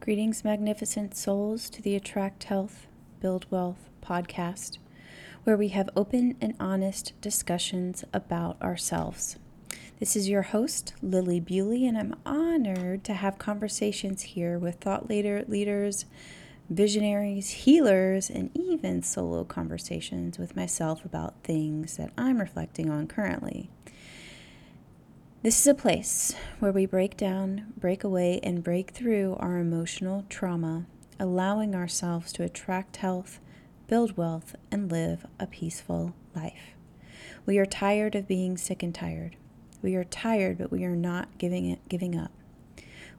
Greetings, magnificent souls, to the Attract Health, Build Wealth podcast, where we have open and honest discussions about ourselves. This is your host, Lilli Bewley, and I'm honored to have conversations here with thought leader, leaders, visionaries, healers, and even solo conversations with myself about things that I'm reflecting on currently. This is a place where we break down, break away, and break through our emotional trauma, allowing ourselves to attract health, build wealth, and live a peaceful life. We are tired of being sick and tired. We are tired, but we are not giving it giving up.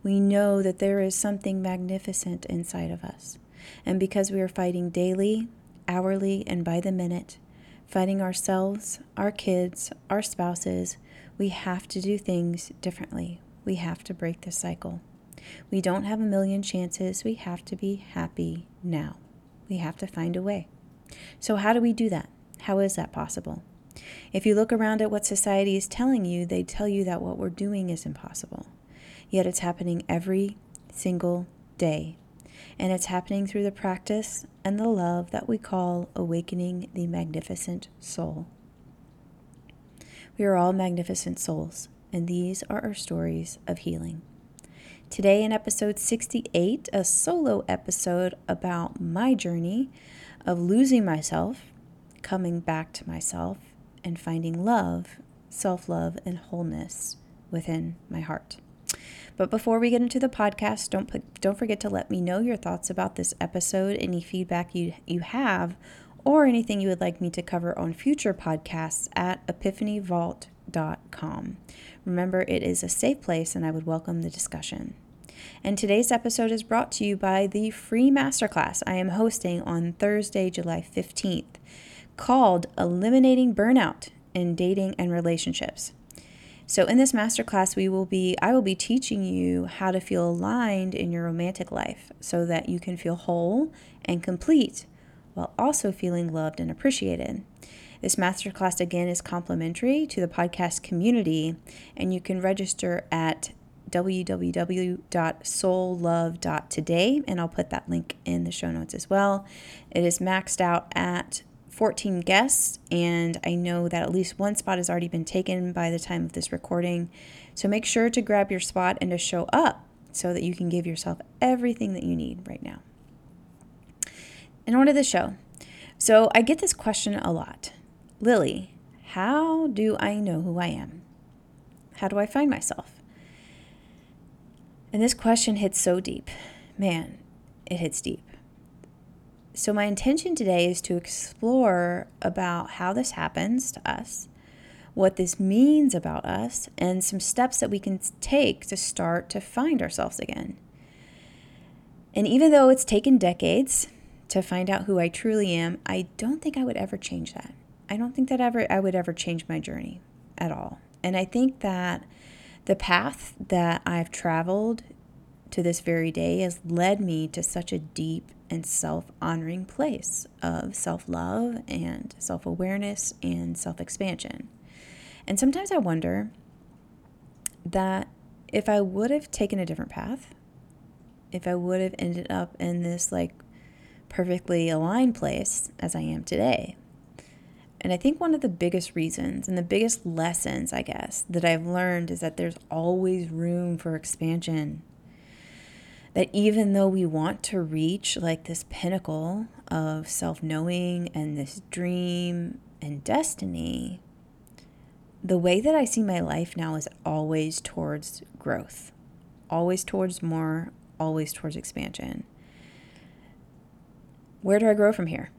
We know that there is something magnificent inside of us. And because we are fighting daily, hourly, and by the minute, fighting ourselves, our kids, our spouses, we have to do things differently. We have to break the cycle. We don't have a million chances. We have to be happy now. We have to find a way. So, how do we do that? How is that possible? If you look around at what society is telling you, they tell you that what we're doing is impossible. Yet it's happening every single day. And it's happening through the practice and the love that we call awakening the magnificent soul. We are all magnificent souls, and these are our stories of healing. Today, in episode 68, a solo episode about my journey of losing myself, coming back to myself, and finding love, self love, and wholeness within my heart. But before we get into the podcast, don't put, don't forget to let me know your thoughts about this episode, any feedback you you have or anything you would like me to cover on future podcasts at epiphanyvault.com. Remember, it is a safe place and I would welcome the discussion. And today's episode is brought to you by the free masterclass I am hosting on Thursday, July 15th, called Eliminating Burnout in Dating and Relationships. So in this masterclass we will be I will be teaching you how to feel aligned in your romantic life so that you can feel whole and complete while also feeling loved and appreciated. This masterclass again is complimentary to the podcast community, and you can register at www.soullove.today, and I'll put that link in the show notes as well. It is maxed out at 14 guests, and I know that at least one spot has already been taken by the time of this recording. So make sure to grab your spot and to show up so that you can give yourself everything that you need right now. And on to the show. So I get this question a lot Lilli, how do I know who I am? How do I find myself? And this question hits so deep. Man, it hits deep. So, my intention today is to explore about how this happens to us, what this means about us, and some steps that we can take to start to find ourselves again. And even though it's taken decades, to find out who I truly am, I don't think I would ever change that. I don't think that ever I would ever change my journey at all. And I think that the path that I've traveled to this very day has led me to such a deep and self honoring place of self love and self awareness and self expansion. And sometimes I wonder that if I would have taken a different path, if I would have ended up in this like perfectly aligned place as I am today. And I think one of the biggest reasons and the biggest lessons, I guess, that I've learned is that there's always room for expansion. That even though we want to reach like this pinnacle of self knowing and this dream and destiny, the way that I see my life now is always towards growth, always towards more, always towards expansion where do I grow from here?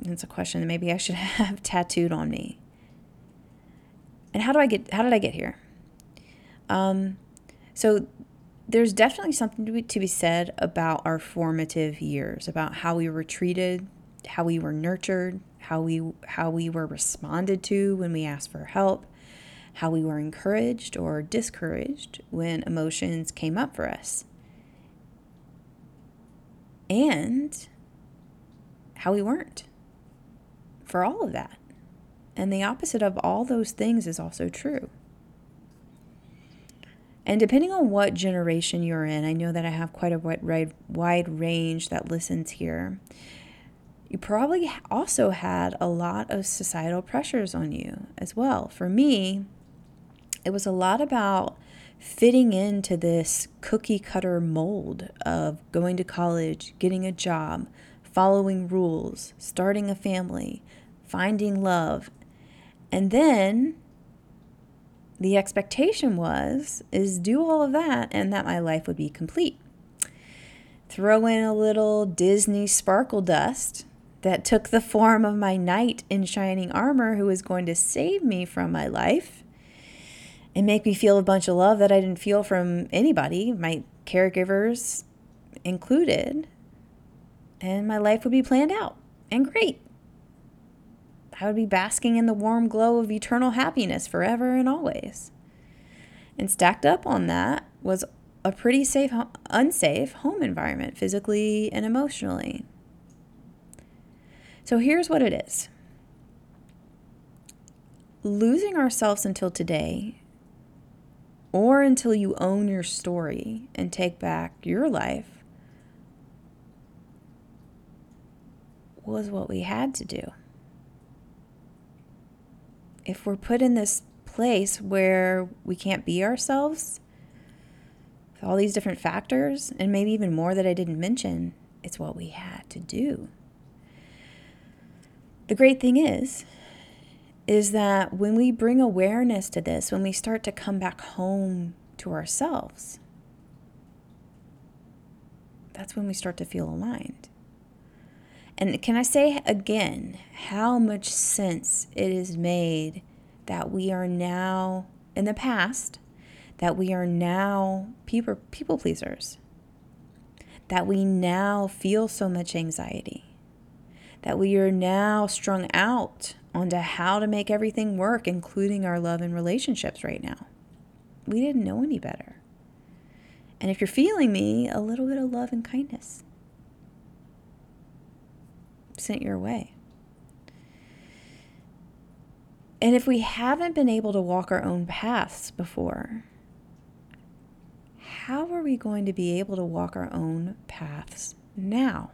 That's a question that maybe I should have tattooed on me. And how do I get how did I get here? Um, so there's definitely something to be, to be said about our formative years, about how we were treated, how we were nurtured, how we how we were responded to when we asked for help, how we were encouraged or discouraged when emotions came up for us. And how we weren't for all of that. And the opposite of all those things is also true. And depending on what generation you're in, I know that I have quite a wide, wide range that listens here. You probably also had a lot of societal pressures on you as well. For me, it was a lot about fitting into this cookie cutter mold of going to college, getting a job, following rules, starting a family, finding love. And then the expectation was is do all of that and that my life would be complete. Throw in a little Disney sparkle dust that took the form of my knight in shining armor who was going to save me from my life and make me feel a bunch of love that I didn't feel from anybody, my caregivers included, and my life would be planned out and great. I would be basking in the warm glow of eternal happiness forever and always. And stacked up on that was a pretty safe, unsafe home environment, physically and emotionally. So here's what it is losing ourselves until today or until you own your story and take back your life was what we had to do. If we're put in this place where we can't be ourselves, with all these different factors, and maybe even more that I didn't mention, it's what we had to do. The great thing is, is that when we bring awareness to this, when we start to come back home to ourselves, that's when we start to feel aligned. And can I say again how much sense it is made that we are now, in the past, that we are now people, people pleasers, that we now feel so much anxiety, that we are now strung out onto how to make everything work, including our love and relationships right now. We didn't know any better. And if you're feeling me, a little bit of love and kindness sent your way. And if we haven't been able to walk our own paths before, how are we going to be able to walk our own paths now?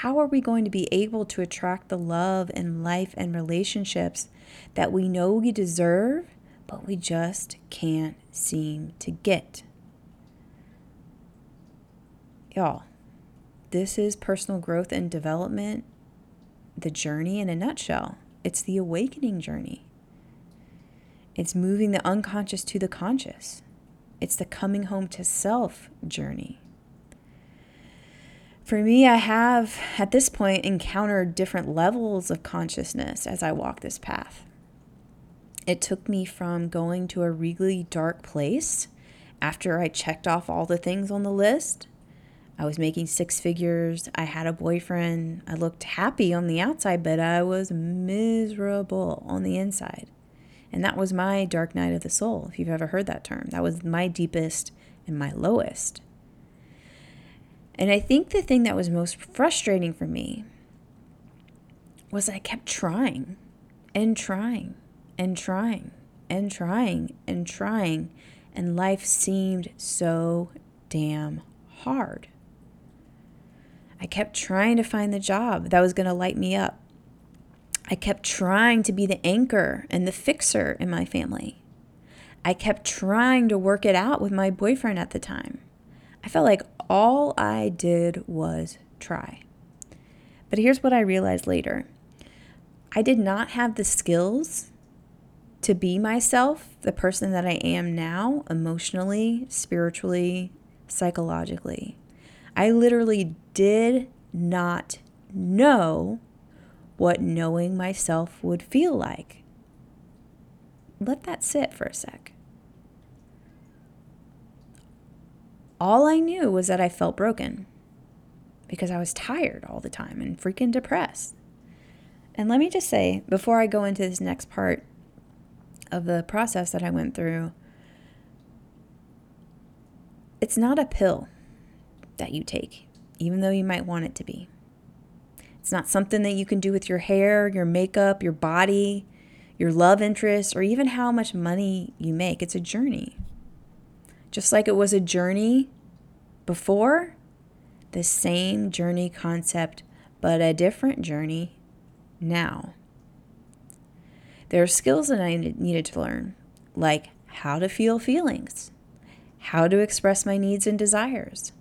how are we going to be able to attract the love and life and relationships that we know we deserve, but we just can't seem to get? Y'all, this is personal growth and development, the journey in a nutshell. It's the awakening journey. It's moving the unconscious to the conscious. It's the coming home to self journey. For me, I have at this point encountered different levels of consciousness as I walk this path. It took me from going to a really dark place after I checked off all the things on the list. I was making six figures. I had a boyfriend. I looked happy on the outside, but I was miserable on the inside. And that was my dark night of the soul, if you've ever heard that term. That was my deepest and my lowest. And I think the thing that was most frustrating for me was I kept trying and trying and trying and trying and trying, and life seemed so damn hard. I kept trying to find the job that was going to light me up. I kept trying to be the anchor and the fixer in my family. I kept trying to work it out with my boyfriend at the time. I felt like all I did was try. But here's what I realized later I did not have the skills to be myself, the person that I am now, emotionally, spiritually, psychologically. I literally did not know what knowing myself would feel like. Let that sit for a sec. all I knew was that I felt broken because I was tired all the time and freaking depressed. And let me just say, before I go into this next part of the process that I went through, it's not a pill that you take, even though you might want it to be. It's not something that you can do with your hair, your makeup, your body, your love interest, or even how much money you make. It's a journey. Just like it was a journey before, the same journey concept, but a different journey now. There are skills that I needed to learn, like how to feel feelings, how to express my needs and desires,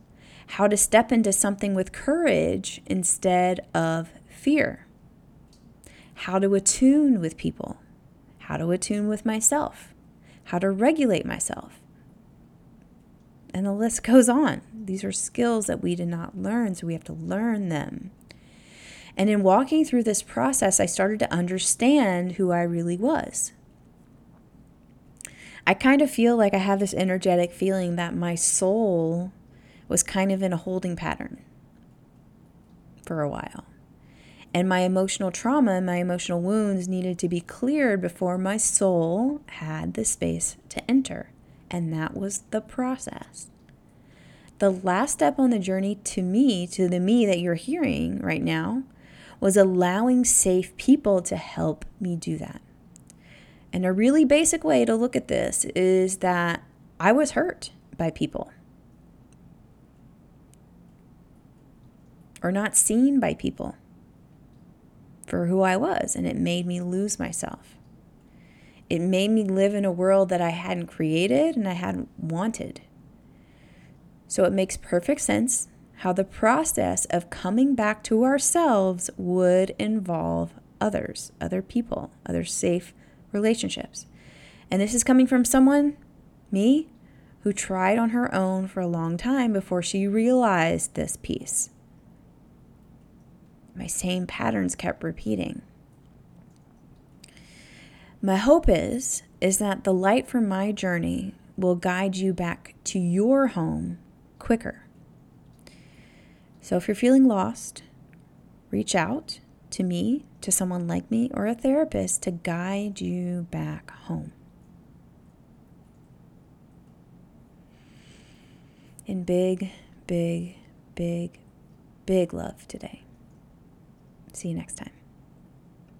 how to step into something with courage instead of fear, how to attune with people, how to attune with myself, how to regulate myself. And the list goes on. These are skills that we did not learn, so we have to learn them. And in walking through this process, I started to understand who I really was. I kind of feel like I have this energetic feeling that my soul was kind of in a holding pattern for a while. And my emotional trauma and my emotional wounds needed to be cleared before my soul had the space to enter. And that was the process. The last step on the journey to me, to the me that you're hearing right now, was allowing safe people to help me do that. And a really basic way to look at this is that I was hurt by people or not seen by people for who I was, and it made me lose myself. It made me live in a world that I hadn't created and I hadn't wanted. So it makes perfect sense how the process of coming back to ourselves would involve others, other people, other safe relationships. And this is coming from someone, me, who tried on her own for a long time before she realized this piece. My same patterns kept repeating. My hope is is that the light from my journey will guide you back to your home quicker so if you're feeling lost, reach out to me, to someone like me, or a therapist to guide you back home. In big, big, big, big love today. See you next time.